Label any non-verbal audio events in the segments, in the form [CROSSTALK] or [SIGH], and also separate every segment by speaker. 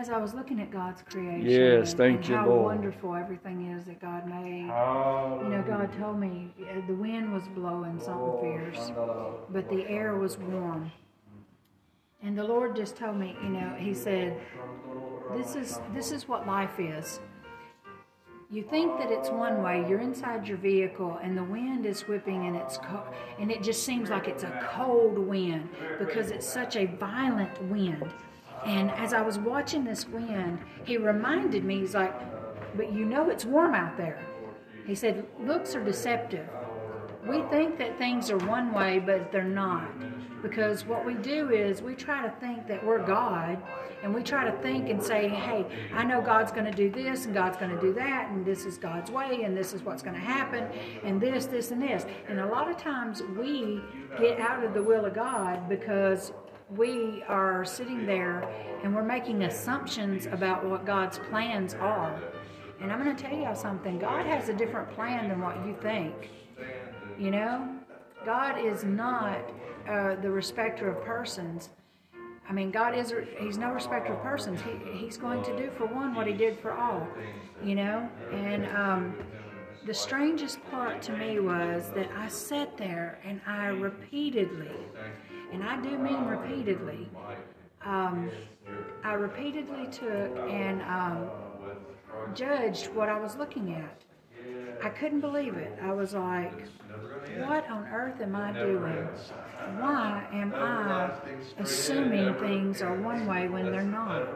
Speaker 1: as I was looking at God's creation,
Speaker 2: Yes,
Speaker 1: and,
Speaker 2: thank
Speaker 1: and
Speaker 2: you,
Speaker 1: how
Speaker 2: Lord.
Speaker 1: wonderful everything is that God made. You know, God told me the wind was blowing something fierce, but the air was warm. And the Lord just told me, you know, He said, "This is this is what life is. You think that it's one way. You're inside your vehicle, and the wind is whipping, and it's co- and it just seems like it's a cold wind because it's such a violent wind. And as I was watching this wind, He reminded me, He's like, "But you know it's warm out there." He said, "Looks are deceptive." we think that things are one way, but they're not. Because what we do is we try to think that we're God, and we try to think and say, hey, I know God's going to do this, and God's going to do that, and this is God's way, and this is what's going to happen, and this, this, and this. And a lot of times we get out of the will of God because we are sitting there and we're making assumptions about what God's plans are. And I'm going to tell y'all something God has a different plan than what you think. You know, God is not uh, the respecter of persons. I mean, God is, He's no respecter of persons. He, he's going to do for one what He did for all, you know? And um, the strangest part to me was that I sat there and I repeatedly, and I do mean repeatedly, um, I repeatedly took and um, judged what I was looking at. I couldn't believe it. I was like, what on earth am I doing? Why am I assuming things are one way when they're not?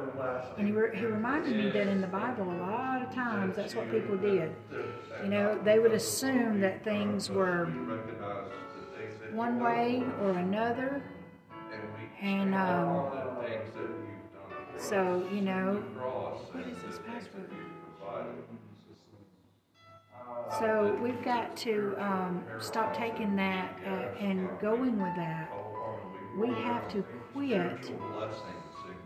Speaker 1: And he, re- he reminded me that in the Bible, a lot of times that's what people did. You know, they would assume that things were one way or another. And um, so, you know, what is this password? So we've got to um, stop taking that uh, and going with that. We have to quit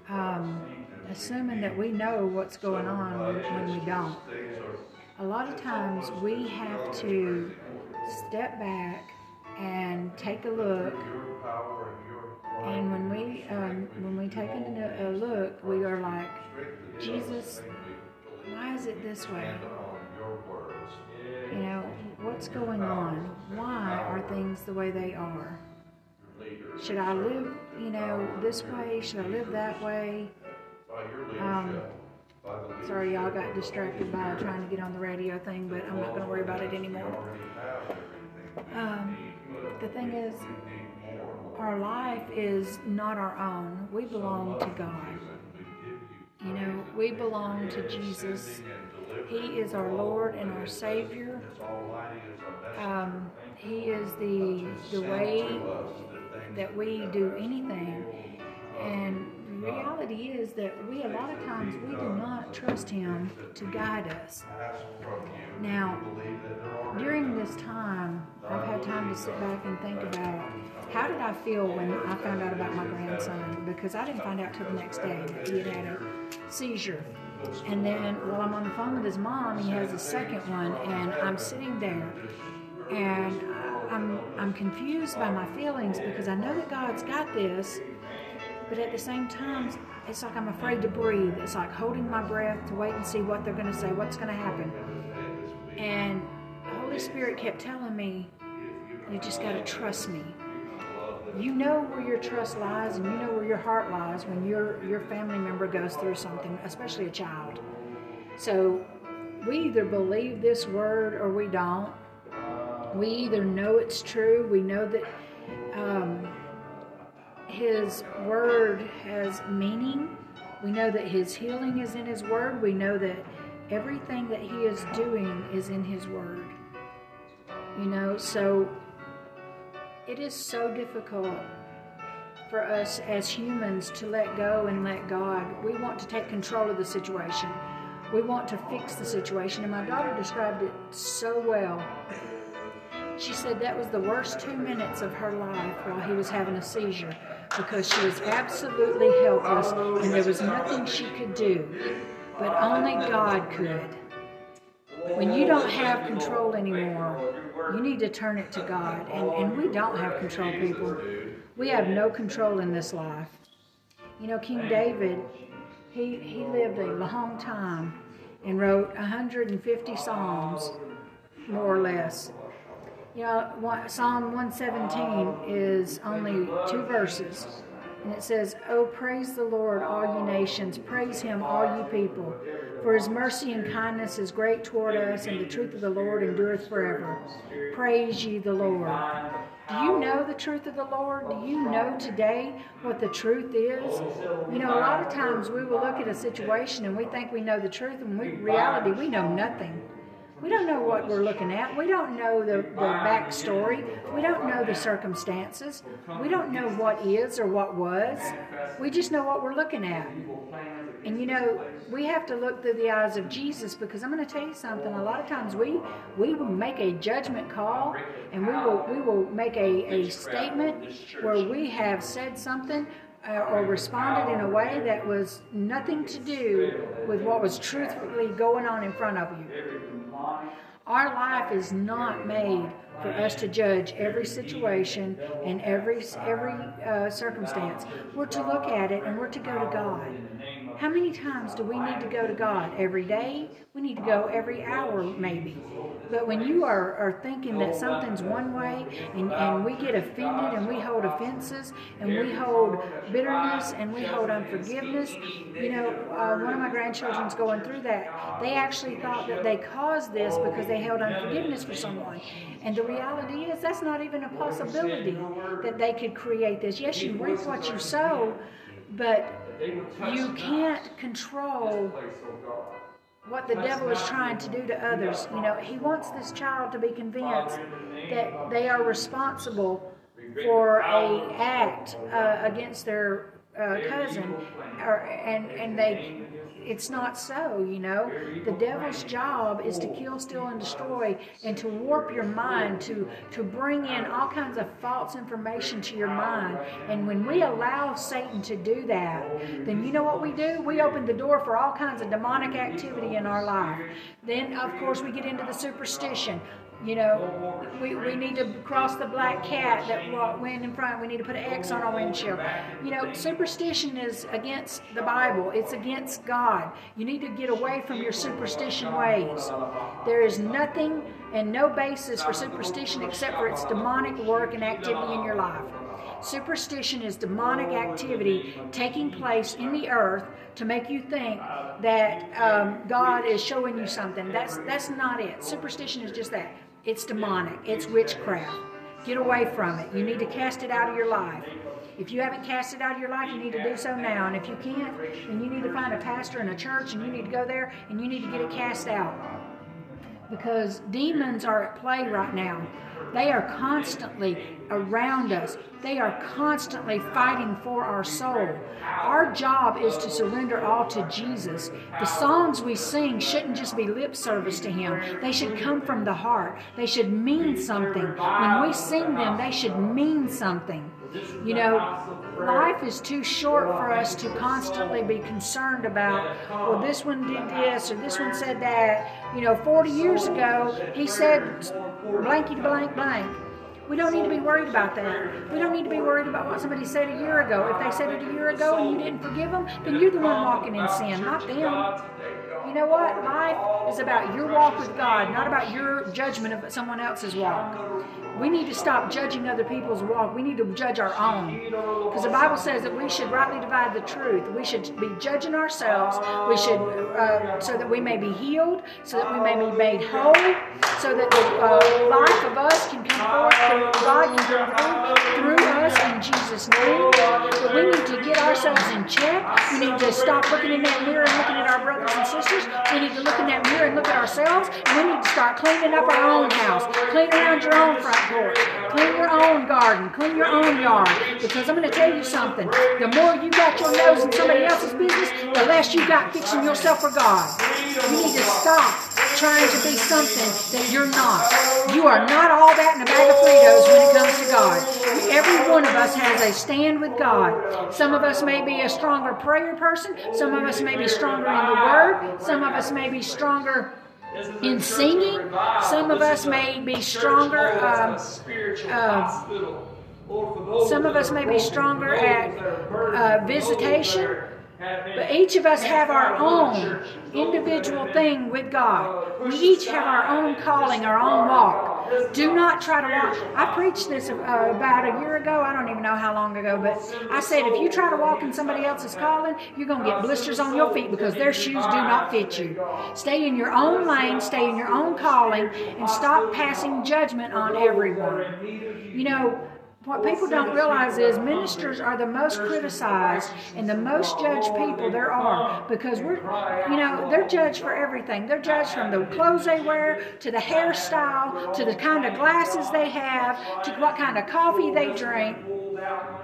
Speaker 1: um, assuming that we know what's going on when, when we don't. A lot of times we have to step back and take a look. And when we um, when we take a, a look, we are like, Jesus, why is it this way? You know, what's going on? Why are things the way they are? Should I live, you know, this way? Should I live that way? Um, sorry, y'all got distracted by trying to get on the radio thing, but I'm not going to worry about it anymore. Um, the thing is, our life is not our own. We belong to God. You know, we belong to Jesus. He is our Lord and our Savior. Um, he is the the way that we do anything. And the reality is that we a lot of times we do not trust Him to guide us. Now, during this time, I've had time to sit back and think about how did I feel when I found out about my grandson? Because I didn't find out till the next day that he had had a seizure. And then while I'm on the phone with his mom, he has a second one, and I'm sitting there, and I'm I'm confused by my feelings because I know that God's got this, but at the same time, it's like I'm afraid to breathe. It's like holding my breath to wait and see what they're going to say, what's going to happen. And the Holy Spirit kept telling me, "You just got to trust me." you know where your trust lies and you know where your heart lies when your your family member goes through something especially a child so we either believe this word or we don't we either know it's true we know that um, his word has meaning we know that his healing is in his word we know that everything that he is doing is in his word you know so it is so difficult for us as humans to let go and let God. We want to take control of the situation. We want to fix the situation. And my daughter described it so well. She said that was the worst two minutes of her life while he was having a seizure because she was absolutely helpless and there was nothing she could do. But only God could. When you don't have control anymore, you need to turn it to God. And, and we don't have control, people. We have no control in this life. You know, King David, he he, lived a long time and wrote 150 psalms, more or less. You know, Psalm 117 is only two verses. And it says, Oh, praise the Lord, all you nations. Praise him, all you people. For his mercy and kindness is great toward us, and the truth of the Lord endureth forever. Praise ye the Lord. Do you know the truth of the Lord? Do you know today what the truth is? You know, a lot of times we will look at a situation and we think we know the truth, and in reality, we know nothing. We don't know what we're looking at. We don't know the, the backstory. We don't know the circumstances. We don't know what is or what was. We just know what we're looking at. And you know, we have to look through the eyes of Jesus because I'm going to tell you something. A lot of times we we will make a judgment call and we will we will make a, a statement where we have said something uh, or responded in a way that was nothing to do with what was truthfully going on in front of you. Our life is not made for us to judge every situation and every every uh, circumstance. We're to look at it and we're to go to God. How many times do we need to go to God? Every day? We need to go every hour, maybe. But when you are, are thinking that something's one way and, and we get offended and we hold offenses and we hold bitterness and we hold unforgiveness, you know, uh, one of my grandchildren's going through that. They actually thought that they caused this because they held unforgiveness for someone. And the reality is, that's not even a possibility that they could create this. Yes, you reap what you sow, but you can't control what the devil is trying to do to others. You know, he wants this child to be convinced that they are responsible for a act uh, against their uh, cousin, or, and and they it's not so, you know. The devil's job is to kill, steal, and destroy, and to warp your mind, to, to bring in all kinds of false information to your mind. And when we allow Satan to do that, then you know what we do? We open the door for all kinds of demonic activity in our life. Then, of course, we get into the superstition. You know, we, we need to cross the black cat that went in front. We need to put an X on our windshield. You know, superstition is against the Bible, it's against God. You need to get away from your superstition ways. There is nothing and no basis for superstition except for its demonic work and activity in your life. Superstition is demonic activity taking place in the earth to make you think that um, God is showing you something. That's that's not it. Superstition is just that. It's demonic, it's witchcraft. Get away from it. You need to cast it out of your life. If you haven't cast it out of your life, you need to do so now. And if you can't, then you need to find a pastor in a church and you need to go there and you need to get it cast out. Because demons are at play right now. They are constantly around us. They are constantly fighting for our soul. Our job is to surrender all to Jesus. The songs we sing shouldn't just be lip service to Him, they should come from the heart. They should mean something. When we sing them, they should mean something. You know, life is too short for us to constantly be concerned about, well, this one did this or this one said that. You know, 40 years ago, he said blanky blank blank. We don't need to be worried about that. We don't need to be worried about what somebody said a year ago. If they said it a year ago and you didn't forgive them, then you're the one walking in sin, not them. You know what? Life is about your walk with God, not about your judgment of someone else's walk. We need to stop judging other people's walk. We need to judge our own. Because the Bible says that we should rightly divide the truth. We should be judging ourselves. We should, uh, so that we may be healed, so that we may be made whole, so that the uh, life of us can come forth, through God can through us in Jesus' name. But we need to get ourselves in check. We need to stop looking in that mirror and looking at our brothers and sisters. We need to look in that mirror and look at ourselves. And we need to start cleaning up our own house, clean around your own front porch. Clean your own garden. Clean your own yard. Because I'm going to tell you something. The more you got your nose in somebody else's business, the less you got fixing yourself for God. You need to stop trying to be something that you're not. You are not all that in a bag of Fritos when it comes to God. Every one of us has a stand with God. Some of us may be a stronger prayer person. Some of us may be stronger in the Word. Some of us may be stronger in singing. Some of us may be stronger. Um, uh, some of us may be stronger at uh, visitation. But each of us have our own individual thing with God. We each have our own calling, our own walk. Do not try to walk. I preached this uh, about a year ago. I don't even know how long ago, but I said if you try to walk in somebody else's calling, you're going to get blisters on your feet because their shoes do not fit you. Stay in your own lane, stay in your own calling, and stop passing judgment on everyone. You know, what people don't realize is ministers are the most criticized and the most judged people there are because we're, you know, they're judged for everything. They're judged from the clothes they wear to the hairstyle to the kind of glasses they have to what kind of coffee they drink.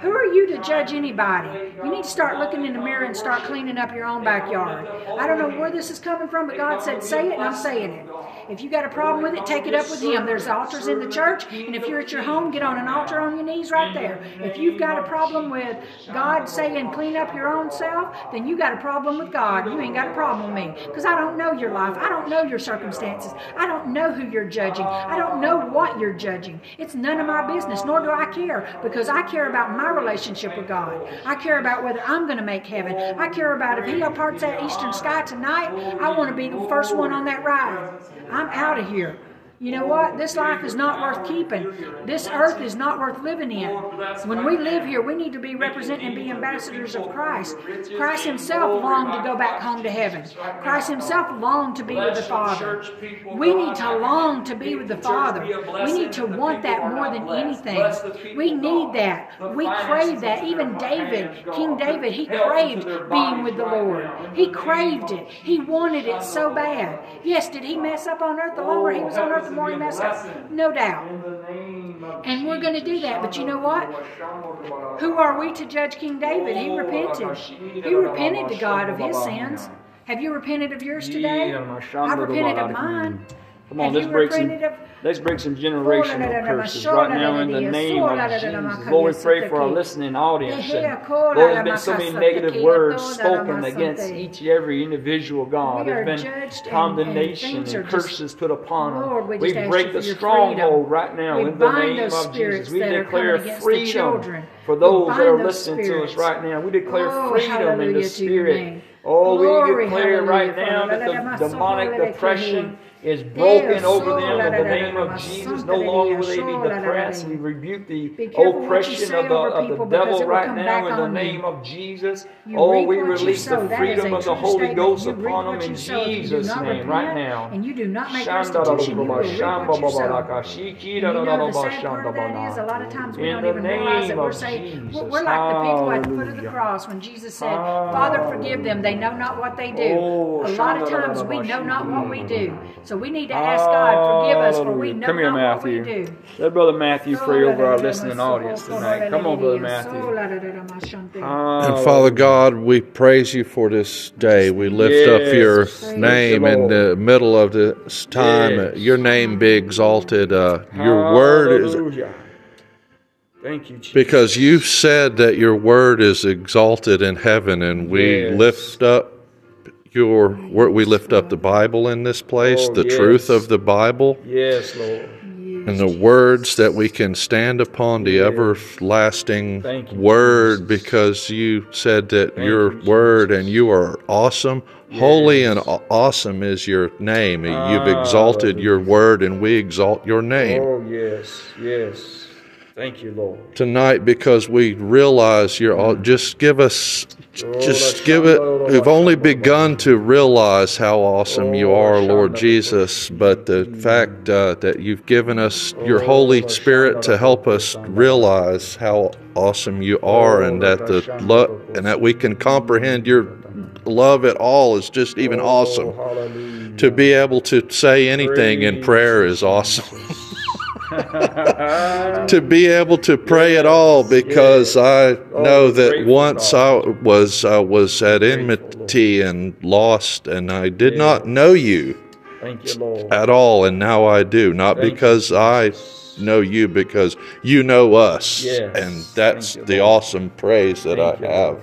Speaker 1: Who are you to judge anybody? You need to start looking in the mirror and start cleaning up your own backyard. I don't know where this is coming from, but God said, say it, and I'm saying it. If you got a problem with it, take it up with Him. There's altars in the church, and if you're at your home, get on an altar on your knees right there. If you've got a problem with God saying clean up your own self, then you got a problem with God. You ain't got a problem with me because I don't know your life. I don't know your circumstances. I don't know who you're judging. I don't know what you're judging. It's none of my business, nor do I care because I care about my relationship with God. I care about whether I'm going to make heaven. I care about if He parts that eastern sky tonight, I want to be the first one on that ride. I'm out of here. You know what? This life is not worth keeping. This earth is not worth living in. When we live here, we need to be representing and be ambassadors of Christ. Christ Himself longed to go back home to heaven. Christ Himself longed to be with the Father. We need to long to be with the Father. We need to want that more than anything. We need that. We crave that. Even David, King David, he craved being with the Lord. He craved it. He wanted it so bad. Yes, did he mess up on earth the longer he was on earth? More he messed up. No doubt. And we're going to do that. But you know what? Who are we to judge King David? He repented. He repented to God of his sins. Have you repented of yours today? I've repented of mine.
Speaker 2: Come on, let's break some, let's break some generational curses right now in the name of Jesus. Lord, we pray for our listening audience. And Lord, there's been so many negative words spoken against each and every individual, God. There's been condemnation and curses put upon them. We break the stronghold right now in the name of Jesus. We declare freedom for those that are listening to us right now. We declare freedom in the Spirit. Oh, we declare right now that the demonic depression is broken over them in the name of Jesus. No longer will they be depressed. We rebuke the oppression of the, of the devil right now in the name of Jesus. Oh, we release the freedom of the Holy Ghost upon them in Jesus' name right now.
Speaker 1: And you do not make restitution. You will reap what you sow. You know the sad part of that is a lot of times we don't even realize that we're saying we're like the people at the foot of the cross when Jesus said, Father, forgive them. They know not what they do. A lot of times we know not what we do. So we need to ask God, forgive us, for we know
Speaker 2: Come here,
Speaker 1: not
Speaker 2: Matthew.
Speaker 1: what we do.
Speaker 2: Let Brother Matthew pray over our listening audience tonight. Come on, Brother Matthew.
Speaker 3: And Father God, we praise you for this day. We lift up your name in the middle of this time.
Speaker 2: Yes.
Speaker 3: Your name be exalted. Uh, your word is
Speaker 2: Hallelujah. Thank you, Jesus.
Speaker 3: because you said that your word is exalted in heaven, and we
Speaker 2: Yes.
Speaker 3: lift up your word. We lift up the Bible in this place,
Speaker 2: Oh,
Speaker 3: the
Speaker 2: yes.
Speaker 3: truth of the Bible.
Speaker 2: Yes, Lord.
Speaker 3: and the words that we can stand upon the everlasting
Speaker 2: you,
Speaker 3: word
Speaker 2: Jesus.
Speaker 3: because you said that
Speaker 2: Thank
Speaker 3: your
Speaker 2: you,
Speaker 3: word and you are awesome. Holy and awesome is your name. Ah, You've exalted your word and we exalt your name.
Speaker 2: Oh, yes, yes. Thank you, Lord.
Speaker 3: Tonight, because we realize you're all, mm. just give us, just give it. We've only begun to realize how awesome you are, Lord Jesus. But the fact uh, that you've given us your Holy Spirit to help us realize how awesome you are, and that the love, and that we can comprehend your love at all is just even awesome.
Speaker 2: Oh.
Speaker 3: To be able to say anything in prayer is awesome. [LAUGHS] [LAUGHS] to be able to pray at all because I know that once I was I was at enmity and lost and I did not know you
Speaker 2: Thank you, Lord.
Speaker 3: at all and now I do. Not because I know you because you know us. And that's the awesome praise that I have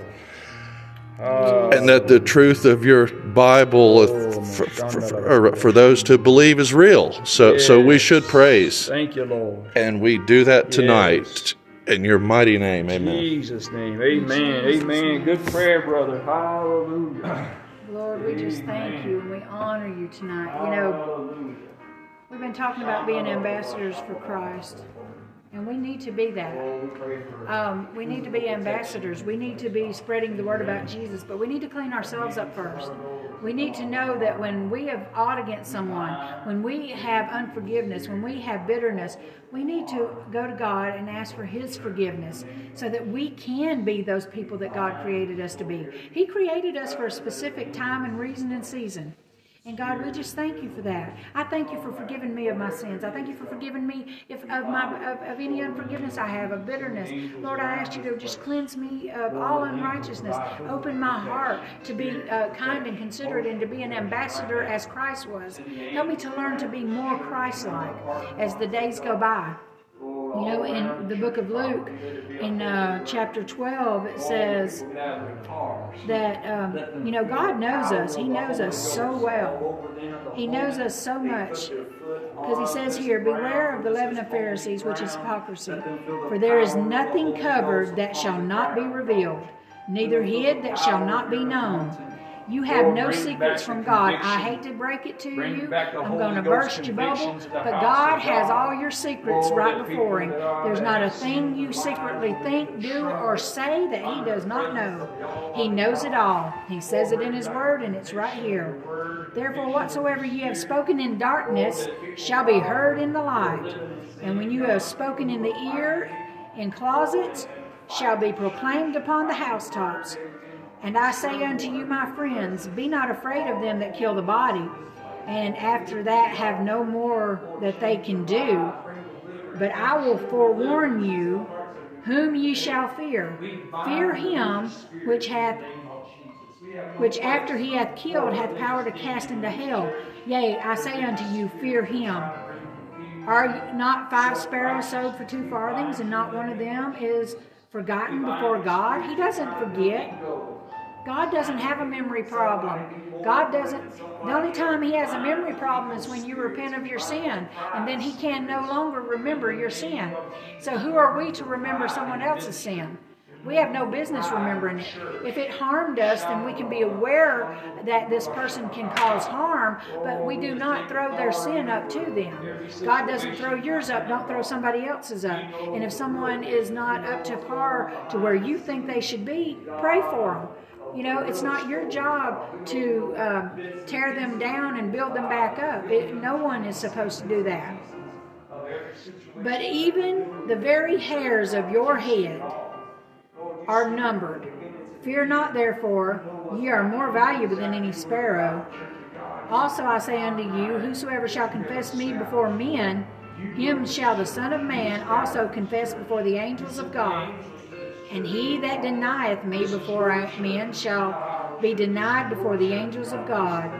Speaker 2: Lord. Ah,
Speaker 3: and that the truth of your Bible
Speaker 2: Oh,
Speaker 3: for, for, for, for those to believe is real so so we should praise
Speaker 2: Thank you, Lord.
Speaker 3: and we do that tonight In your mighty name, amen.
Speaker 2: Jesus' name, amen, Jesus amen. Name. Good prayer, brother. Hallelujah.
Speaker 1: Lord, we just thank you and we honor you tonight. You know, we've been talking about being ambassadors for Christ. And we need to be that. Um, we need to be ambassadors. We need to be spreading the word about Jesus, but we need to clean ourselves up first. We need to know that when we have ought against someone, when we have unforgiveness, when we have bitterness, we need to go to God and ask for His forgiveness so that we can be those people that God created us to be. He created us for a specific time and reason and season. And God, we just thank you for that. I thank you for forgiving me of my sins. I thank you for forgiving me if of my of, of any unforgiveness I have, of bitterness. Lord, I ask you to just cleanse me of all unrighteousness. Open my heart to be uh, kind and considerate and to be an ambassador as Christ was. Help me to learn to be more Christ-like as the days go by. You know, in the book of Luke, in uh, chapter 12, it says that, um, you know, God knows us. He knows us so well. He knows us so much. Because he says here, Beware of the leaven of Pharisees, which is hypocrisy. For there is nothing covered that shall not be revealed, neither hid that shall not be known. You have no secrets from God. I hate to break it to you. I'm going to burst your bubble, but God has all your secrets right before Him. There's not a thing you secretly think, do, or say that He does not know. He knows it all. He says it in His Word, and it's right here. Therefore, whatsoever ye have spoken in darkness shall be heard in the light. And when you have spoken in the ear, in closets, shall be proclaimed upon the housetops. And I say unto you, my friends, be not afraid of them that kill the body, and after that have no more that they can do. But I will forewarn you whom ye shall fear. Fear him which hath which after he hath killed hath power to cast into hell. Yea, I say unto you, fear him. Are not five sparrows sold for two farthings, and not one of them is forgotten before God? He doesn't forget. God doesn't have a memory problem. God doesn't, the only time He has a memory problem is when you repent of your sin, and then He can no longer remember your sin. So, who are we to remember someone else's sin? We have no business remembering it. If it harmed us, then we can be aware that this person can cause harm, but we do not throw their sin up to them. God doesn't throw yours up, don't throw somebody else's up. And if someone is not up to par to where you think they should be, pray for them you know, it's not your job to um, tear them down and build them back up. It, no one is supposed to do that. But even the very hairs of your head are numbered. Fear not, therefore, ye are more valuable than any sparrow. Also I say unto you, whosoever shall confess me before men, him shall the Son of Man also confess before the angels of God. And he that denieth me before men shall be denied before the angels of God.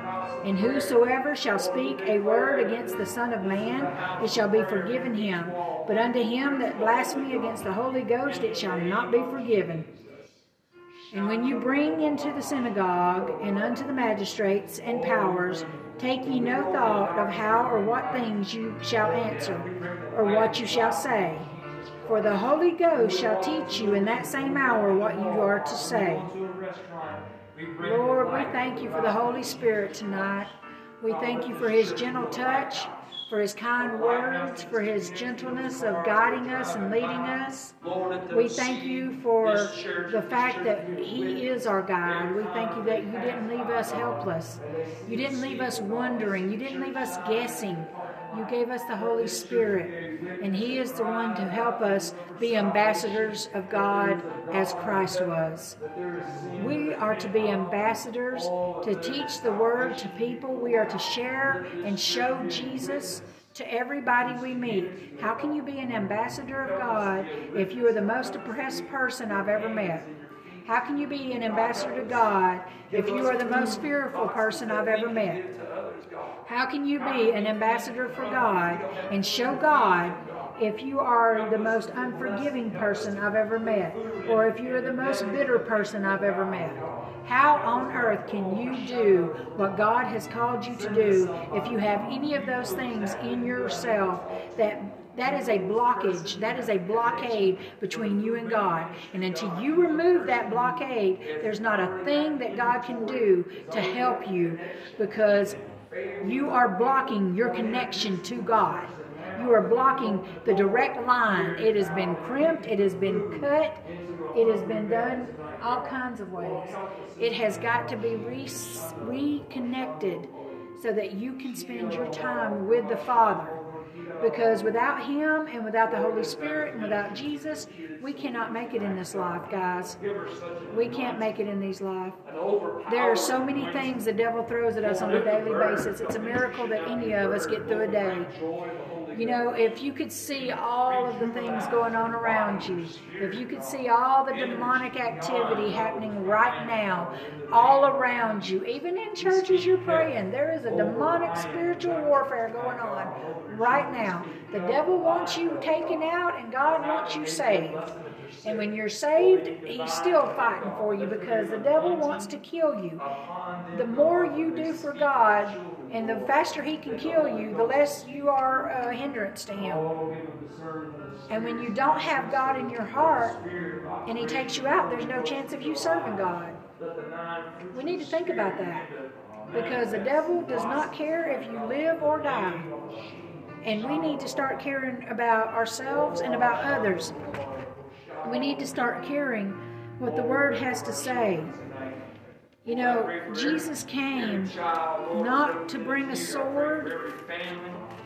Speaker 1: And whosoever shall speak a word against the Son of Man, it shall be forgiven him. But unto him that blasphemy against the Holy Ghost, it shall not be forgiven. And when you bring into the synagogue and unto the magistrates and powers, take ye no thought of how or what things you shall answer, or what you shall say for the Holy Ghost shall teach you in that same hour what you are to say. Lord, we thank you for the Holy Spirit tonight. We thank you for his gentle touch, for his kind words, for his gentleness of guiding us and leading us. We thank you for the fact that he is our guide. We thank you that you didn't leave us helpless. You didn't leave us wondering. You didn't leave us guessing. You gave us the Holy Spirit, and He is the one to help us be ambassadors of God as Christ was. We are to be ambassadors to teach the Word to people. We are to share and show Jesus to everybody we meet. How can you be an ambassador of God if you are the most oppressed person I've ever met? How can you be an ambassador to God if you are the most fearful person I've ever met? How can you be an ambassador for God and show God if you are the most unforgiving person I've ever met, or if you are the most bitter person I've ever met? How on earth can you do what God has called you to do if you have any of those things in yourself that That is a blockage. That is a blockade between you and God. And until you remove that blockade, there's not a thing that God can do to help you because you are blocking your connection to God. You are blocking the direct line. It has been crimped, it has been cut, it has been done all kinds of ways. It has got to be re- reconnected so that you can spend your time with the Father. Because without Him and without the Holy Spirit and without Jesus, we cannot make it in this life, guys. We can't make it in these life. There are so many things the devil throws at us on a daily basis. It's a miracle that any of us get through a day. You know, if you could see all of the things going on around you, if you could see all the demonic activity happening right now, all around you, even in churches you're praying, there is a demonic spiritual warfare going on right now. The devil wants you taken out, and God wants you saved. And when you're saved, he's still fighting for you because the devil wants to kill you. The more you do for God, and the faster he can kill you, the less you are a hindrance to him. And when you don't have God in your heart and he takes you out, there's no chance of you serving God. We need to think about that because the devil does not care if you live or die. And we need to start caring about ourselves and about others. We need to start caring what the Word has to say. You know, Jesus came not to bring a sword.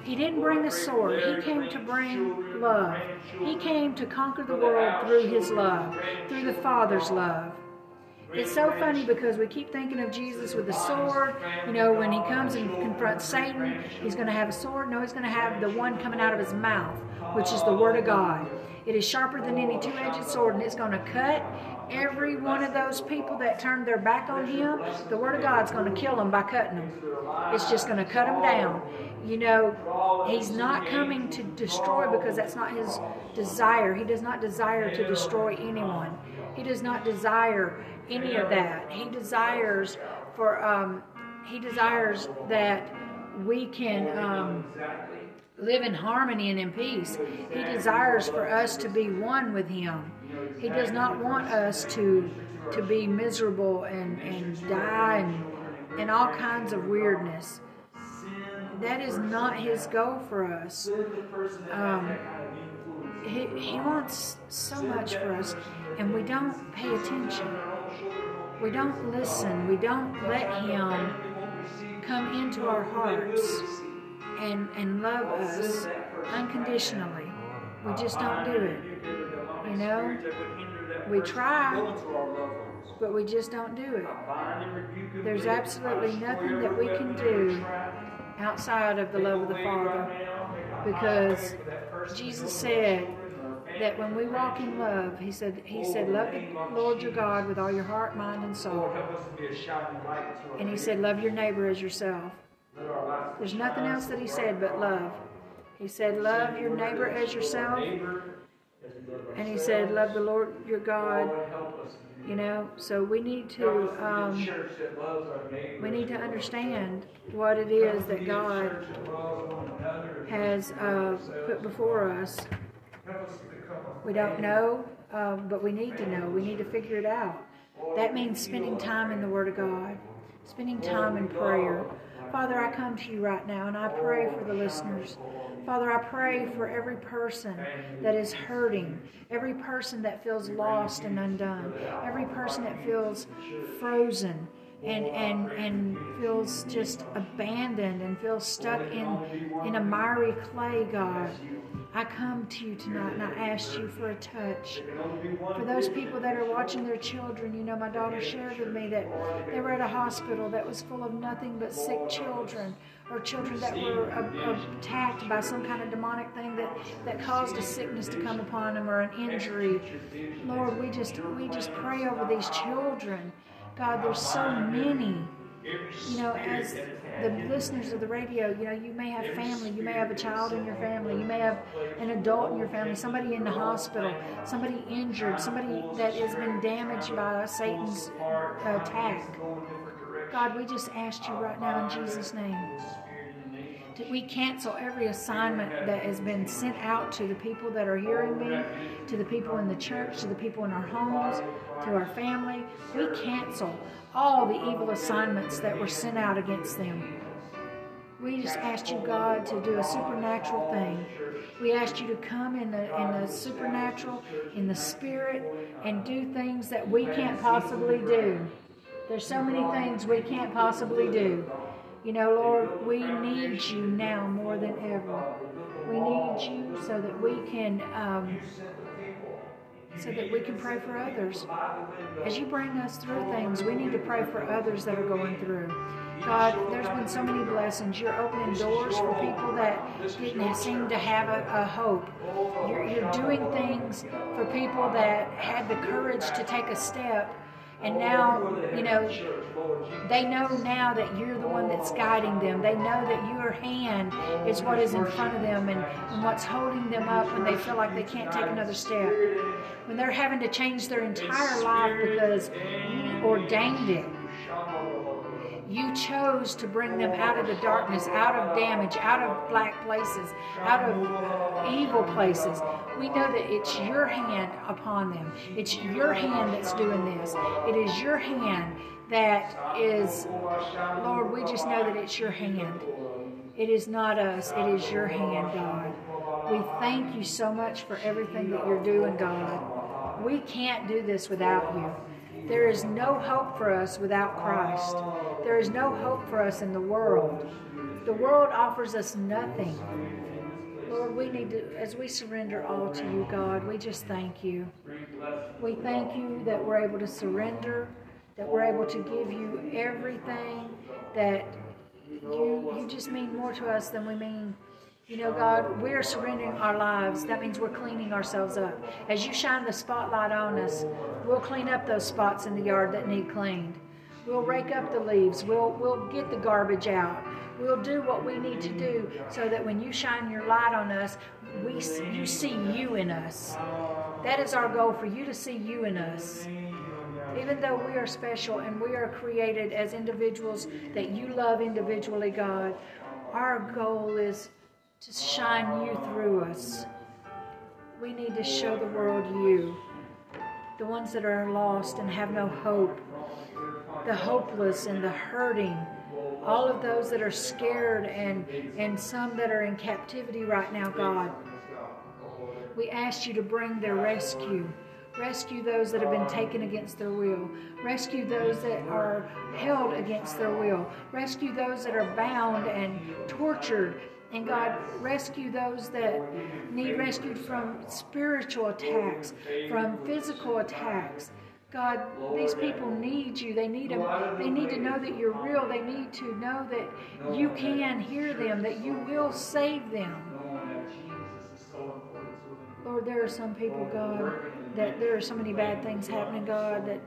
Speaker 1: He didn't bring a sword. He came to bring love. He came to conquer the world through His love, through the Father's love. It's so funny because we keep thinking of Jesus with a sword. You know, when he comes and confronts Satan, he's going to have a sword. No, he's going to have the one coming out of his mouth, which is the Word of God. It is sharper than any two edged sword, and it's going to cut every one of those people that turned their back on him. The Word of God's going to kill them by cutting them. It's just going to cut them down. You know, He's not coming to destroy because that's not His desire. He does not desire to destroy anyone, He does not desire any of that. He desires for um, he desires that we can um, live in harmony and in peace. He desires for us to be one with him. He does not want us to to be miserable and, and die and, and all kinds of weirdness. That is not his goal for us. Um, he, he wants so much for us, and we don't pay attention. We don't listen. We don't let Him come into our hearts and, and love us unconditionally. We just don't do it. You know? We try, but we just don't do it. There's absolutely nothing that we can do outside of the love of the Father because Jesus said, that when we walk in love, he said, he said, love the Lord your God with all your heart, mind, and soul. And he said, love your neighbor as yourself. There's nothing else that he said but love. He said, love your neighbor as yourself. And he said, love the Lord your God. You know, so we need to um, we need to understand what it is that God has uh, put before us we don't know, um, but we need to know. We need to figure it out. That means spending time in the Word of God, spending time in prayer. Father, I come to you right now and I pray for the listeners. Father, I pray for every person that is hurting, every person that feels lost and undone, every person that feels frozen and and and feels just abandoned and feels stuck in in a miry clay, God. I come to you tonight and I ask you for a touch. For those people that are watching their children, you know, my daughter shared with me that they were at a hospital that was full of nothing but sick children or children that were attacked by some kind of demonic thing that, that caused a sickness to come upon them or an injury. Lord, we just we just pray over these children. God, there's so many you know, as the listeners of the radio, you know, you may have family, you may have a child in your family, you may have an adult in your family, somebody in the hospital, somebody injured, somebody that has been damaged by Satan's attack. God, we just ask you right now in Jesus' name we cancel every assignment that has been sent out to the people that are hearing me, to the people in the church, to the people in our homes, to our family. We cancel all the evil assignments that were sent out against them. We just asked you, God, to do a supernatural thing. We asked you to come in the in the supernatural, in the spirit, and do things that we can't possibly do. There's so many things we can't possibly do. You know, Lord, we need you now more than ever. We need you so that we can um, so that we can pray for others. As you bring us through things, we need to pray for others that are going through. God, there's been so many blessings. You're opening doors for people that didn't seem to have a, a hope. You're, you're doing things for people that had the courage to take a step and now, you know, they know now that you're the one that's guiding them. They know that your hand is what is in front of them and, and what's holding them up when they feel like they can't take another step. When they're having to change their entire life because you ordained it. You chose to bring them out of the darkness, out of damage, out of black places, out of evil places. We know that it's your hand upon them. It's your hand that's doing this. It is your hand that is, Lord, we just know that it's your hand. It is not us, it is your hand, God. We thank you so much for everything that you're doing, God. We can't do this without you. There is no hope for us without Christ. There is no hope for us in the world. The world offers us nothing. Lord, we need to, as we surrender all to you, God, we just thank you. We thank you that we're able to surrender, that we're able to give you everything, that you, you just mean more to us than we mean you know, God, we're surrendering our lives. That means we're cleaning ourselves up. As you shine the spotlight on us, we'll clean up those spots in the yard that need cleaned. We'll rake up the leaves. We'll, we'll get the garbage out. We'll do what we need to do so that when you shine your light on us, we, you see you in us. That is our goal for you to see you in us. Even though we are special and we are created as individuals that you love individually, God, our goal is to shine you through us. We need to show the world you, the ones that are lost and have no hope, the hopeless and the hurting, all of those that are scared and, and some that are in captivity right now, God. We ask you to bring their rescue. Rescue those that have been taken against their will. Rescue those that are held against their will. Rescue those that are bound and tortured and God, rescue those that need rescued from spiritual attacks, from physical attacks. God, these people need you. They need them. They need to know that you're real. They need to know that you can hear them, that you will save them. Lord, there are some people, God, that there are so many bad things happening, God, that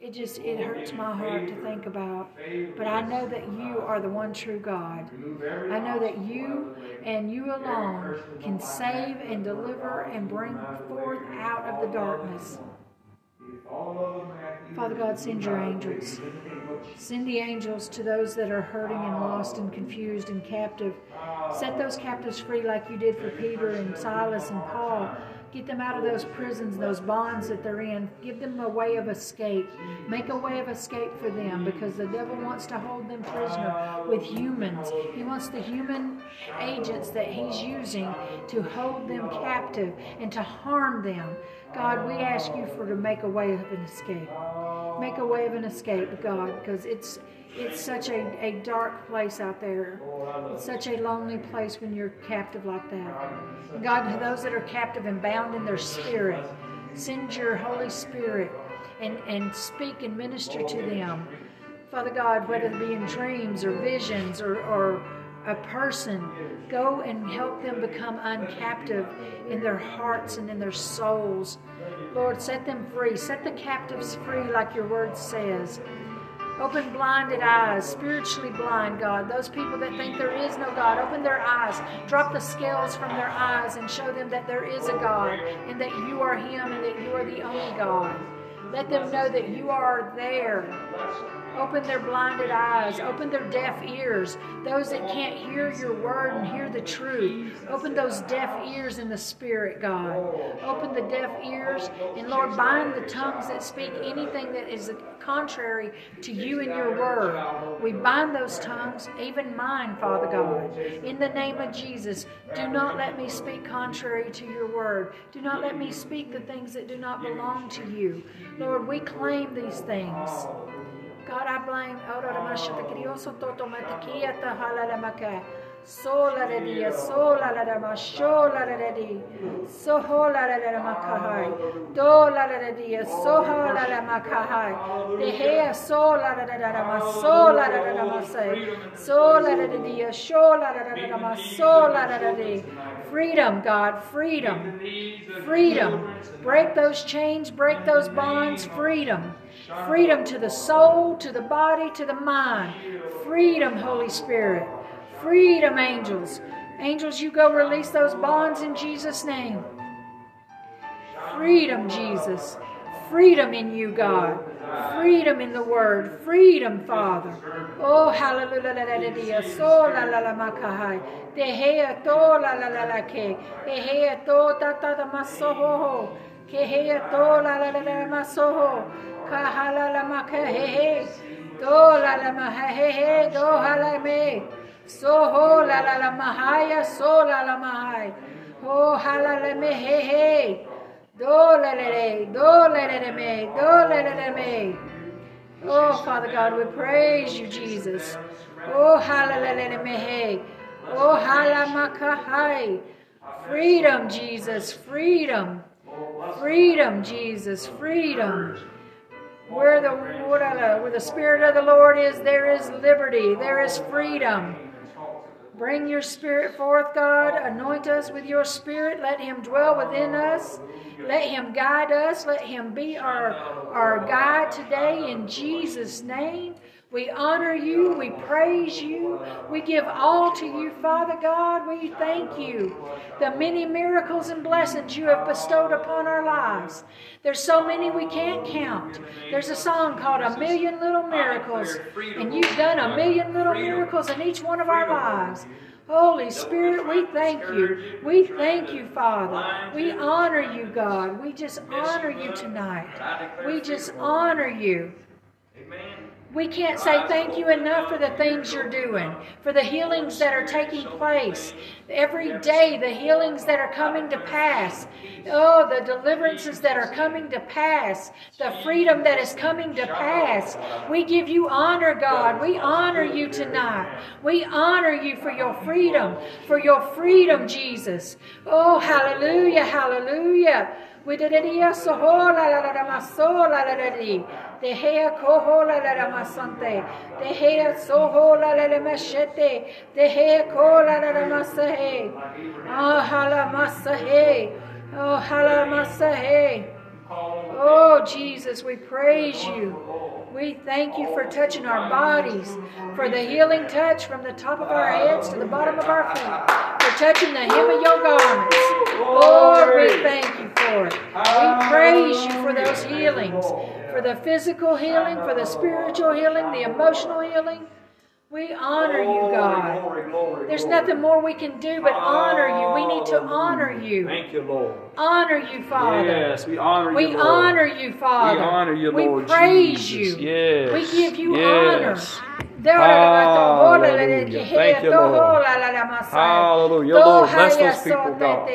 Speaker 1: it just it hurts my heart to think about but i know that you are the one true god i know that you and you alone can save and deliver and bring forth out of the darkness Father God, send your angels. Send the angels to those that are hurting and lost and confused and captive. Set those captives free like you did for Peter and Silas and Paul Get them out of those prisons, those bonds that they're in. Give them a way of escape. Make a way of escape for them because the devil wants to hold them prisoner with humans. He wants the human agents that he's using to hold them captive and to harm them. God, we ask you for to make a way of an escape. Make a way of an escape, God, because it's it's such a, a dark place out there. It's such a lonely place when you're captive like that. God, to those that are captive and bound in their spirit, send your Holy Spirit and, and speak and minister to them. Father God, whether it be in dreams or visions or, or a person, go and help them become uncaptive in their hearts and in their souls. Lord, set them free. Set the captives free, like your word says. Open blinded eyes, spiritually blind, God. Those people that think there is no God, open their eyes. Drop the scales from their eyes and show them that there is a God and that you are Him and that you are the only God. Let them know that you are there Open their blinded eyes. Open their deaf ears. Those that can't hear your word and hear the truth. Open those deaf ears in the spirit, God. Open the deaf ears. And Lord, bind the tongues that speak anything that is contrary to you and your word. We bind those tongues, even mine, Father God. In the name of Jesus, do not let me speak contrary to your word. Do not let me speak the things that do not belong to you. Lord, we claim these things. God, I blame. Sola de dia, sola la de ma, sola de di, sohola la de ma kahai, dola de dia, sohola la ma kahai, de hea sola de da ma, sola de da ma say, sola de dia, sola de da ma, sola de. Freedom, God, freedom, freedom. Break those chains, break those bonds, freedom. Freedom to the soul, to the body, to the mind. Freedom, Holy Spirit. Freedom, angels. Angels, you go release those bonds in Jesus' name. Freedom, Jesus. Freedom in you, God. Freedom in the word. Freedom, Father. Oh, hallelujah. So. Kahala la makahe. Do la la mahahe. Do la la la mahaya, so la la. Oh he he. Do la la la, do la la la me, do la la la. Oh Father God, we praise you, Jesus. Oh halala me he. Oh halamakahai. Freedom, Jesus, freedom. Freedom, Jesus, freedom. Where the where the Spirit of the Lord is, there is liberty, there is freedom. Bring your spirit forth, God. Anoint us with your spirit. Let him dwell within us. Let him guide us. Let him be our, our guide today in Jesus' name. We honor you. We praise you. We give all to you, Father God. We thank you. The many miracles and blessings you have bestowed upon our lives. There's so many we can't count. There's a song called A Million Little Miracles, and you've done a million little miracles in each one of our lives. Holy Spirit, we thank you. We thank you, Father. We honor you, God. We just honor you tonight. We just honor you. Amen. We can't say thank you enough for the things you're doing, for the healings that are taking place. Every day, the healings that are coming to pass. Oh, the deliverances that are coming to pass. The freedom that is coming to pass. We give you honor, God. We honor you tonight. We honor you for your freedom, for your freedom, Jesus. Oh, hallelujah, hallelujah. We did it, yes, so, la masante, de hea soho la la la machete, de hea ko la masahe, ah hala masahe, oh hala masahe. Oh Jesus, we praise you. We thank you for touching our bodies, for the healing touch from the top of our heads to the bottom of our feet, for touching the hem of your garments. Lord, we thank you for it. We praise you for those healings for the physical healing, for the spiritual healing, the emotional healing. We honor you, God. There's nothing more we can do but honor you. We need to honor you.
Speaker 2: Thank you, Lord.
Speaker 1: Honor you, Father.
Speaker 2: Yes, we honor
Speaker 1: we
Speaker 2: you,
Speaker 1: Lord. honor you, Father.
Speaker 2: We honor you, Lord.
Speaker 1: We praise
Speaker 2: Jesus.
Speaker 1: you.
Speaker 2: Yes.
Speaker 1: We give you
Speaker 2: yes.
Speaker 1: honor.
Speaker 2: Hallelujah. Thank eh, you, Lord. Hallelujah. Lord, bless those people, God.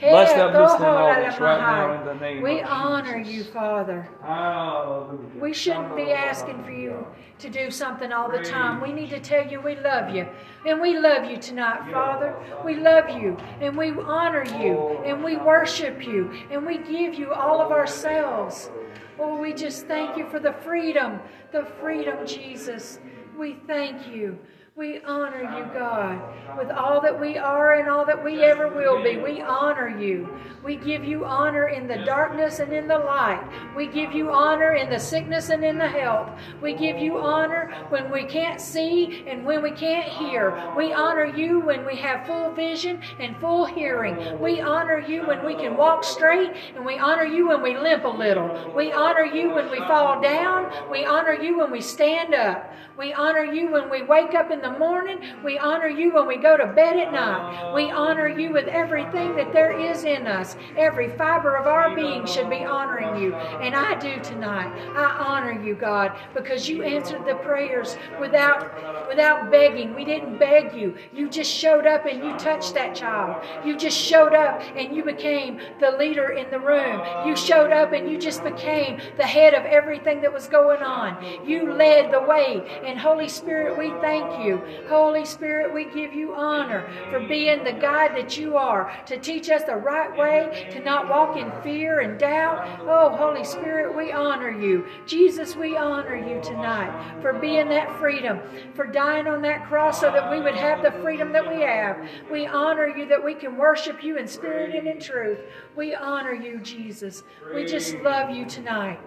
Speaker 2: Bless eh, them listening audience right now in the name
Speaker 1: We honor you, Father.
Speaker 2: Hallelujah.
Speaker 1: We shouldn't be asking for you to do something all the time. We need to tell you we love you. And we love you tonight, Father. We love you and we honor you oh, and we worship you and we give you all of ourselves. Oh, we just thank you for the freedom, the freedom, Jesus. We thank you. We honor you, God, with all that we are and all that we ever will be. We honor you. We give you honor in the darkness and in the light. We give you honor in the sickness and in the health. We give you honor when we can't see and when we can't hear. We honor you when we have full vision and full hearing. We honor you when we can walk straight and we honor you when we limp a little. We honor you when we fall down. We honor you when we stand up. We honor you when we wake up in the morning. We honor you when we go to bed at night. We honor you with everything that there is in us. Every fiber of our being should be honoring you. And I do tonight. I honor you, God, because you answered the prayers without without begging. We didn't beg you. You just showed up and you touched that child. You just showed up and you became the leader in the room. You showed up and you just became the head of everything that was going on. You led the way and Holy Spirit, we thank you. Holy Spirit, we give you honor for being the guide that you are, to teach us the right way, to not walk in fear and doubt. Oh, Holy Spirit, we honor you. Jesus, we honor you tonight for being that freedom, for dying on that cross so that we would have the freedom that we have. We honor you that we can worship you in spirit and in truth. We honor you, Jesus. We just love you tonight.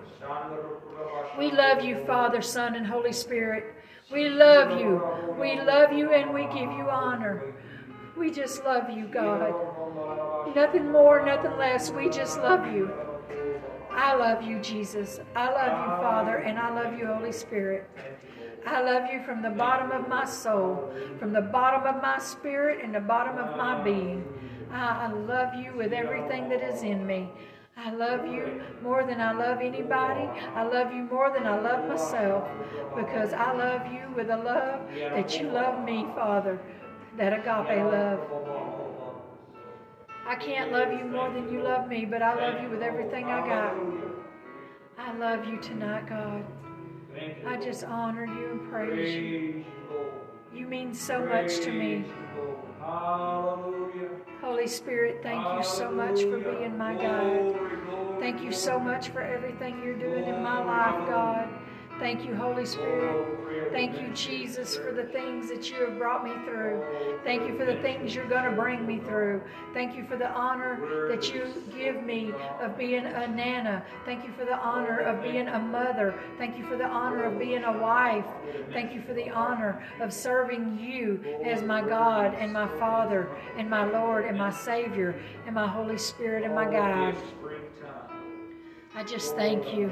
Speaker 1: We love you, Father, Son, and Holy Spirit. We love you. We love you and we give you honor. We just love you, God. Nothing more, nothing less. We just love you. I love you, Jesus. I love you, Father, and I love you, Holy Spirit. I love you from the bottom of my soul, from the bottom of my spirit, and the bottom of my being. I love you with everything that is in me. I love you more than I love anybody. I love you more than I love myself because I love you with a love that you love me, Father, that agape love. I can't love you more than you love me, but I love you with everything I got. I love you tonight, God. I just honor you and praise you. You mean so much to me. Holy Spirit, thank you so much for being my guide. Thank you so much for everything you're doing in my life, God. Thank you, Holy Spirit. Thank you, Jesus, for the things that you have brought me through. Thank you for the things you're going to bring me through. Thank you for the honor that you give me of being a nana. Thank you for the honor of being a mother. Thank you for the honor of being a wife. Thank you for the honor of serving you as my God and my Father and my Lord and my Savior and my Holy Spirit and my guide. I just thank you.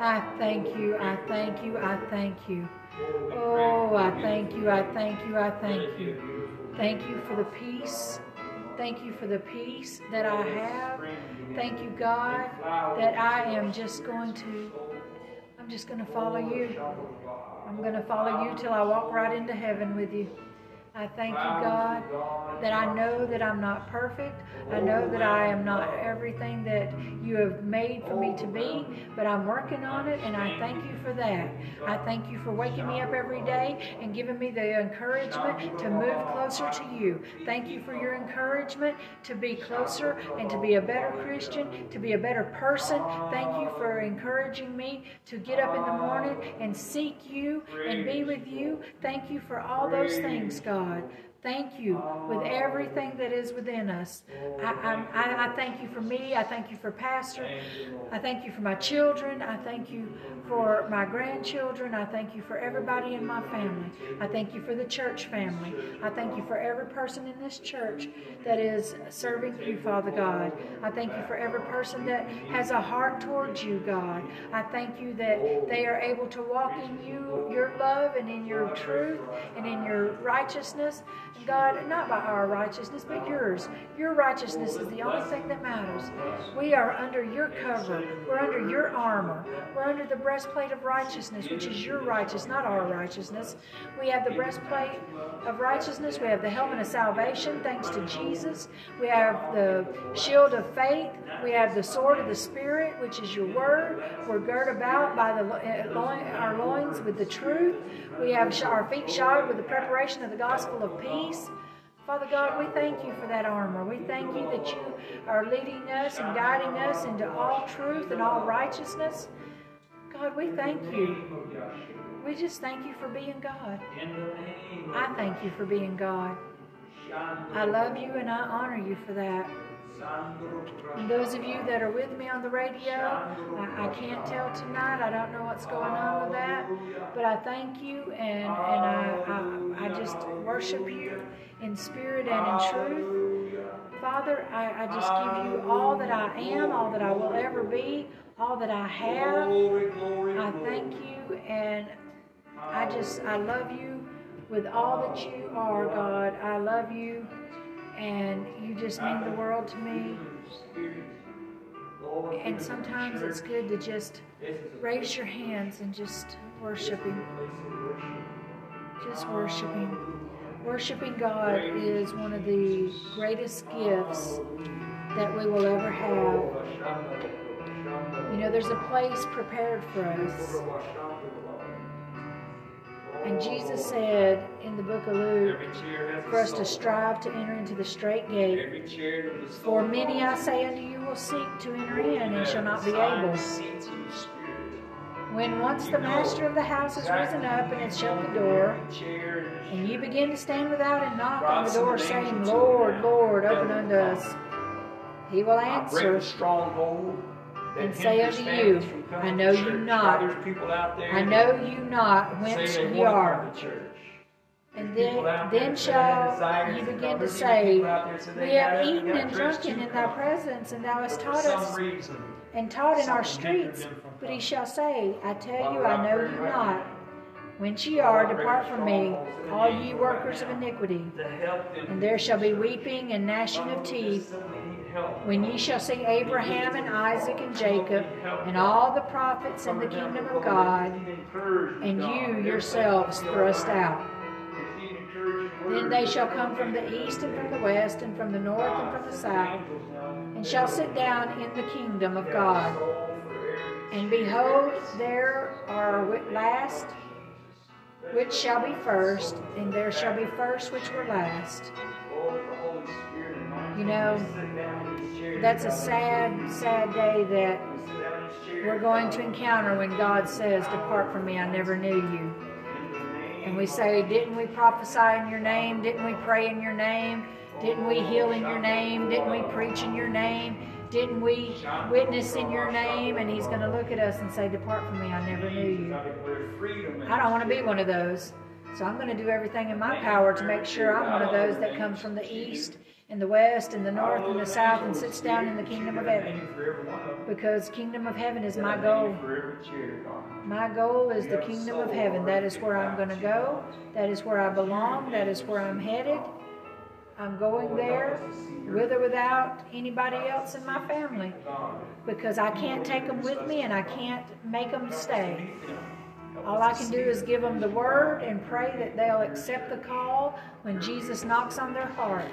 Speaker 1: I thank you. I thank you. I thank you. Oh, I thank you. I thank you. I thank you. Thank you for the peace. Thank you for the peace that I have. Thank you, God, that I am just going to, I'm just going to follow you. I'm going to follow you till I walk right into heaven with you. I thank you, God, that I know that I'm not perfect. I know that I am not everything that you have made for me to be, but I'm working on it, and I thank you for that. I thank you for waking me up every day and giving me the encouragement to move closer to you. Thank you for your encouragement to be closer and to be a better Christian, to be a better person. Thank you for encouraging me to get up in the morning and seek you and be with you. Thank you for all those things, God. God. Thank you with everything that is within us. I, I, I, thank you for me. I thank you for Pastor. I thank you for my children. I thank you for my grandchildren. I thank you for everybody in my family. I thank you for the church family. I thank you for every person in this church that is serving you, Father God. I thank you for every person that has a heart towards you, God. I thank you that they are able to walk in you, your love and in your truth and in your righteousness. God, not by our righteousness, but yours. Your righteousness is the only thing that matters. We are under your cover. We're under your armor. We're under the breastplate of righteousness, which is your righteousness, not our righteousness. We have the breastplate of righteousness. We have the helmet of salvation, thanks to Jesus. We have the shield of faith. We have the sword of the Spirit, which is your word. We're girt about by the uh, our loins with the truth. We have our feet shod with the preparation of the gospel of peace. Father God, we thank you for that armor. We thank you that you are leading us and guiding us into all truth and all righteousness. God, we thank you. We just thank you for being God. I thank you for being God. I love you and I honor you for that. And those of you that are with me on the radio, I, I, can't tell tonight. I don't know what's going on with that. But I thank you and, and I, I, I just worship you in spirit and in truth. Father, I, I just give you all that I am, all that I will ever be, all that I have. I thank you and I just, I love you with all that you are, God. I love you and you just mean the world to me. And sometimes it's good to just raise your hands and just worshiping. Just worshiping. Worshiping God is one of the greatest gifts that we will ever have. You know, there's a place prepared for us. And Jesus said in the book of Luke for us to strive to enter into the strait gate. For many, I say unto you, will seek to enter in and shall not be able. When once the master of the house has risen up and has shut the door, and you begin to stand without and knock on the door, saying, Lord, Lord, open unto us, he will answer and say unto you, I know you not. I know you not whence ye are. And then, then shall you begin to say, We have eaten and drunken in thy presence, and thou hast taught us and taught in our streets. But he shall say, I tell you, I know you not. Whence ye are, depart from me, all ye workers of iniquity. And there shall be weeping and gnashing of teeth when ye shall see Abraham and Isaac and Jacob and all the prophets in the kingdom of God, and you yourselves thrust out. Then they shall come from the east and from the west and from the north and from the south, and shall sit down in the kingdom of God. And behold, there are last which shall be first, and there shall be first which were last. You know, that's a sad, sad day that we're going to encounter when God says, Depart from me, I never knew you. And we say, Didn't we prophesy in your name? Didn't we pray in your name? Didn't we heal in your name? Didn't we preach in your name? Didn't we witness in your name? And he's going to look at us and say, Depart from me, I never knew you. I don't want to be one of those. So I'm going to do everything in my power to make sure I'm one of those that comes from the east in the west and the north and the south and sits down in the kingdom of heaven. Because kingdom of heaven is my goal. My goal is the kingdom of heaven. That is where I'm going to go. That is where I belong. That is where I'm headed. I'm going there with or without anybody else in my family because I can't take them with me and I can't make them stay. All I can do is give them the word and pray that they'll accept the call when Jesus knocks on their heart.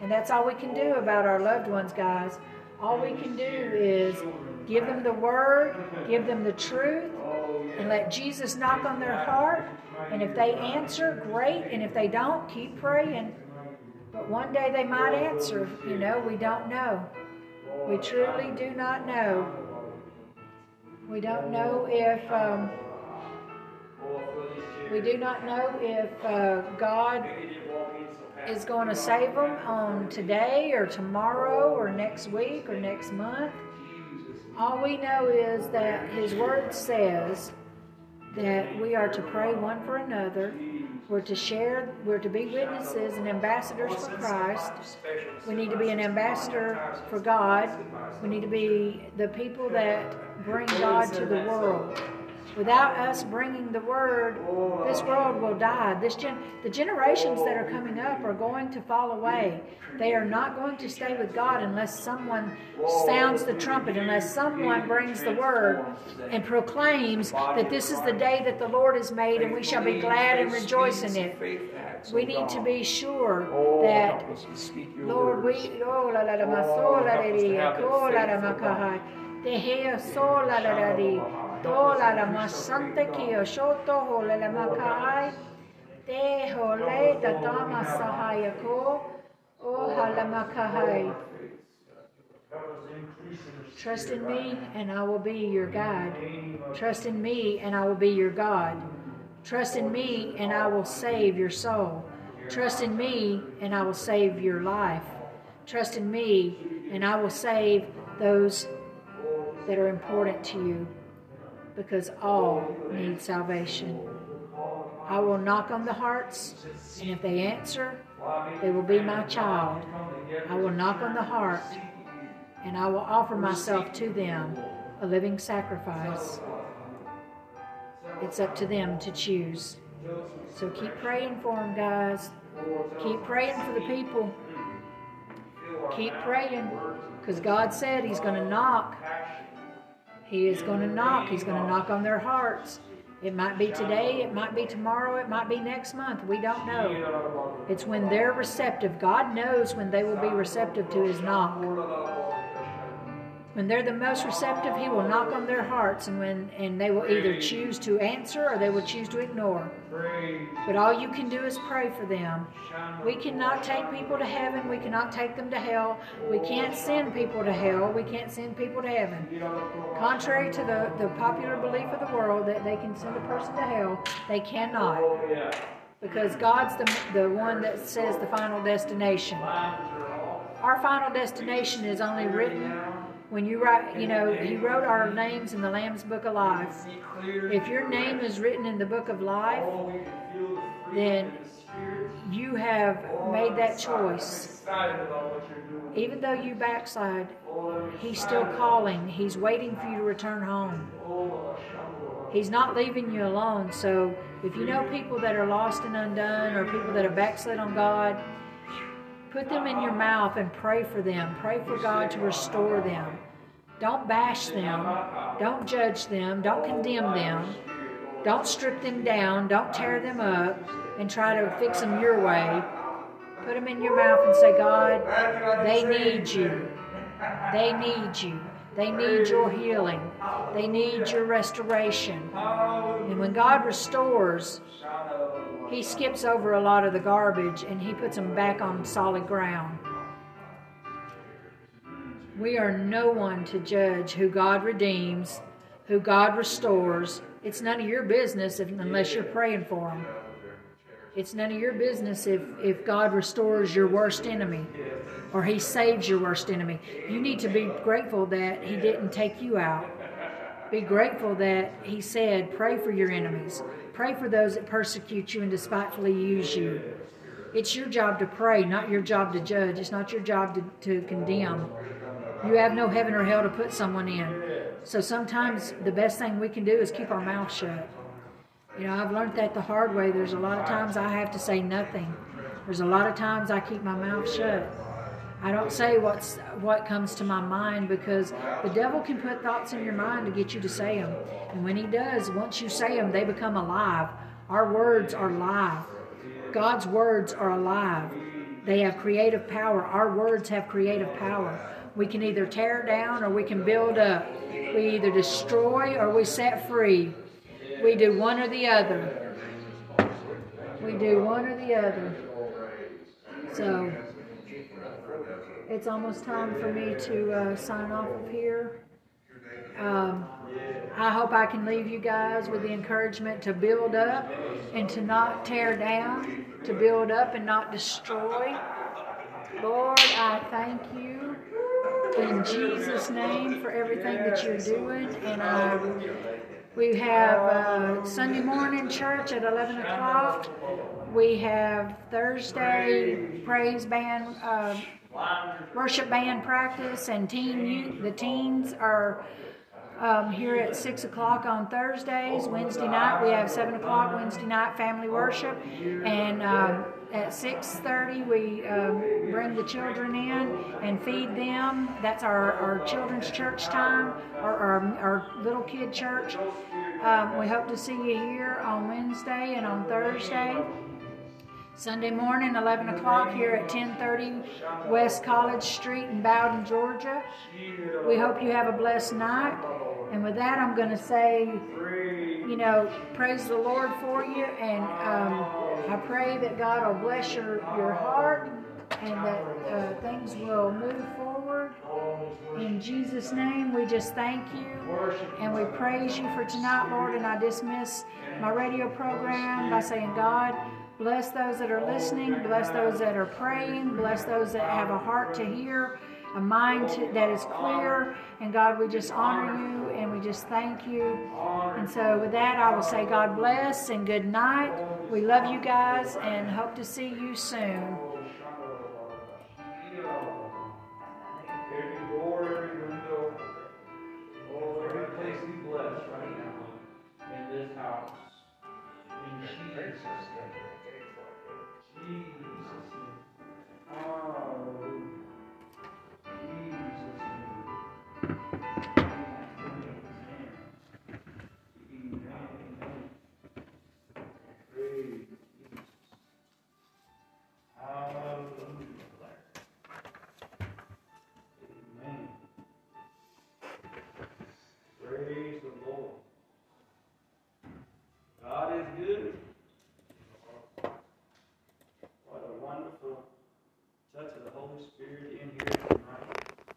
Speaker 1: And that's all we can do about our loved ones, guys. All we can do is give them the word, give them the truth, and let Jesus knock on their heart. And if they answer, great. And if they don't, keep praying. But one day they might answer. You know, we don't know. We truly do not know. We don't know if. Um, we do not know if uh, God is going to save them on today or tomorrow or next week or next month. All we know is that His Word says that we are to pray one for another. We're to share, we're to be witnesses and ambassadors for Christ. We need to be an ambassador for God. We need to be the people that bring God to the world. Without us bringing the word, this world will die. This gen- the generations that are coming up are going to fall away. They are not going to stay with God unless someone sounds the trumpet, unless someone brings the word and proclaims that this is the day that the Lord has made and we shall be glad and rejoice in it. We need to be sure that, Lord, we, oh, la la la Tola la masante ki o shoto ho le le makai. Te ho le da dama sahaya ko. O hala makahai. Trust in me and I will be your guide. Trust in me and I will be your God. Trust in me, and I will save your soul. Trust in me, and I will save your life. Trust in me, and I will save those that are important to you because all need salvation. I will knock on the hearts, and if they answer, they will be my child. I will knock on the heart, and I will offer myself to them, a living sacrifice. It's up to them to choose. So keep praying for them, guys. Keep praying for the people. Keep praying because God said He's going to knock. He is going to knock. He's going to knock on their hearts. It might be today, it might be tomorrow, it might be next month. We don't know. It's when they're receptive. God knows when they will be receptive to His knock. When they're the most receptive, He will knock on their hearts, and when and they will either choose to answer or they will choose to ignore. But all you can do is pray for them. We cannot take people to heaven. We cannot take them to hell. We can't send people to hell. We can't send people to heaven. Contrary to the, the popular belief of the world that they can send a person to hell, they cannot. Because God's the, the one that says the final destination. Our final destination is only written when you write, you know, He wrote our names in the Lamb's Book of Life. If your name is written in the Book of Life, then you have made that choice. Even though you backslide, He's still calling. He's waiting for you to return home. He's not leaving you alone. So if you know people that are lost and undone or people that have backslid on God, Put them in your mouth and pray for them. Pray for God to restore them. Don't bash them. Don't judge them. Don't condemn them. Don't strip them down. Don't tear them up and try to fix them your way. Put them in your mouth and say, God, they need you. They need you. They need your healing. They need your restoration. And when God restores, he skips over a lot of the garbage and he puts them back on solid ground. We are no one to judge who God redeems, who God restores. It's none of your business if, unless you're praying for them. It's none of your business if, if God restores your worst enemy or He saves your worst enemy. You need to be grateful that He didn't take you out. Be grateful that He said, Pray for your enemies. Pray for those that persecute you and despitefully use you. It's your job to pray, not your job to judge. It's not your job to, to condemn. You have no heaven or hell to put someone in. So sometimes the best thing we can do is keep our mouth shut. You know, I've learned that the hard way. There's a lot of times I have to say nothing. There's a lot of times I keep my mouth shut. I don't say what's what comes to my mind because the devil can put thoughts in your mind to get you to say them. And when he does, once you say them, they become alive. Our words are live. God's words are alive. They have creative power. Our words have creative power. We can either tear down or we can build up. We either destroy or we set free. We do one or the other. We do one or the other. So it's almost time for me to uh, sign off of here. Um, I hope I can leave you guys with the encouragement to build up and to not tear down, to build up and not destroy. Lord, I thank you in Jesus' name for everything that you're doing. And I, we have uh, Sunday morning church at 11 o'clock. We have Thursday praise band. Uh, worship band practice and teen youth. the teens are um, here at six o'clock on Thursdays. Wednesday night we have seven o'clock Wednesday night family worship, and um, at six thirty we um, bring the children in and feed them. That's our, our children's church time, or our, our little kid church. Um, we hope to see you here on Wednesday and on Thursday. Sunday morning, 11 o'clock here at 1030 West College Street in Bowdon, Georgia. We hope you have a blessed night. And with that, I'm going to say, you know, praise the Lord for you. And um, I pray that God will bless your, your heart
Speaker 2: and that uh, things will move forward. In Jesus' name, we just thank you and we praise you for tonight, Lord. And I dismiss my radio program by saying, God, bless those that are listening, bless those that are praying, bless those that have a heart to hear a mind to, that is clear. And God, we just honor you and we just thank you. And so, with that, I will say, God bless and good night. We love you guys and hope to see you soon.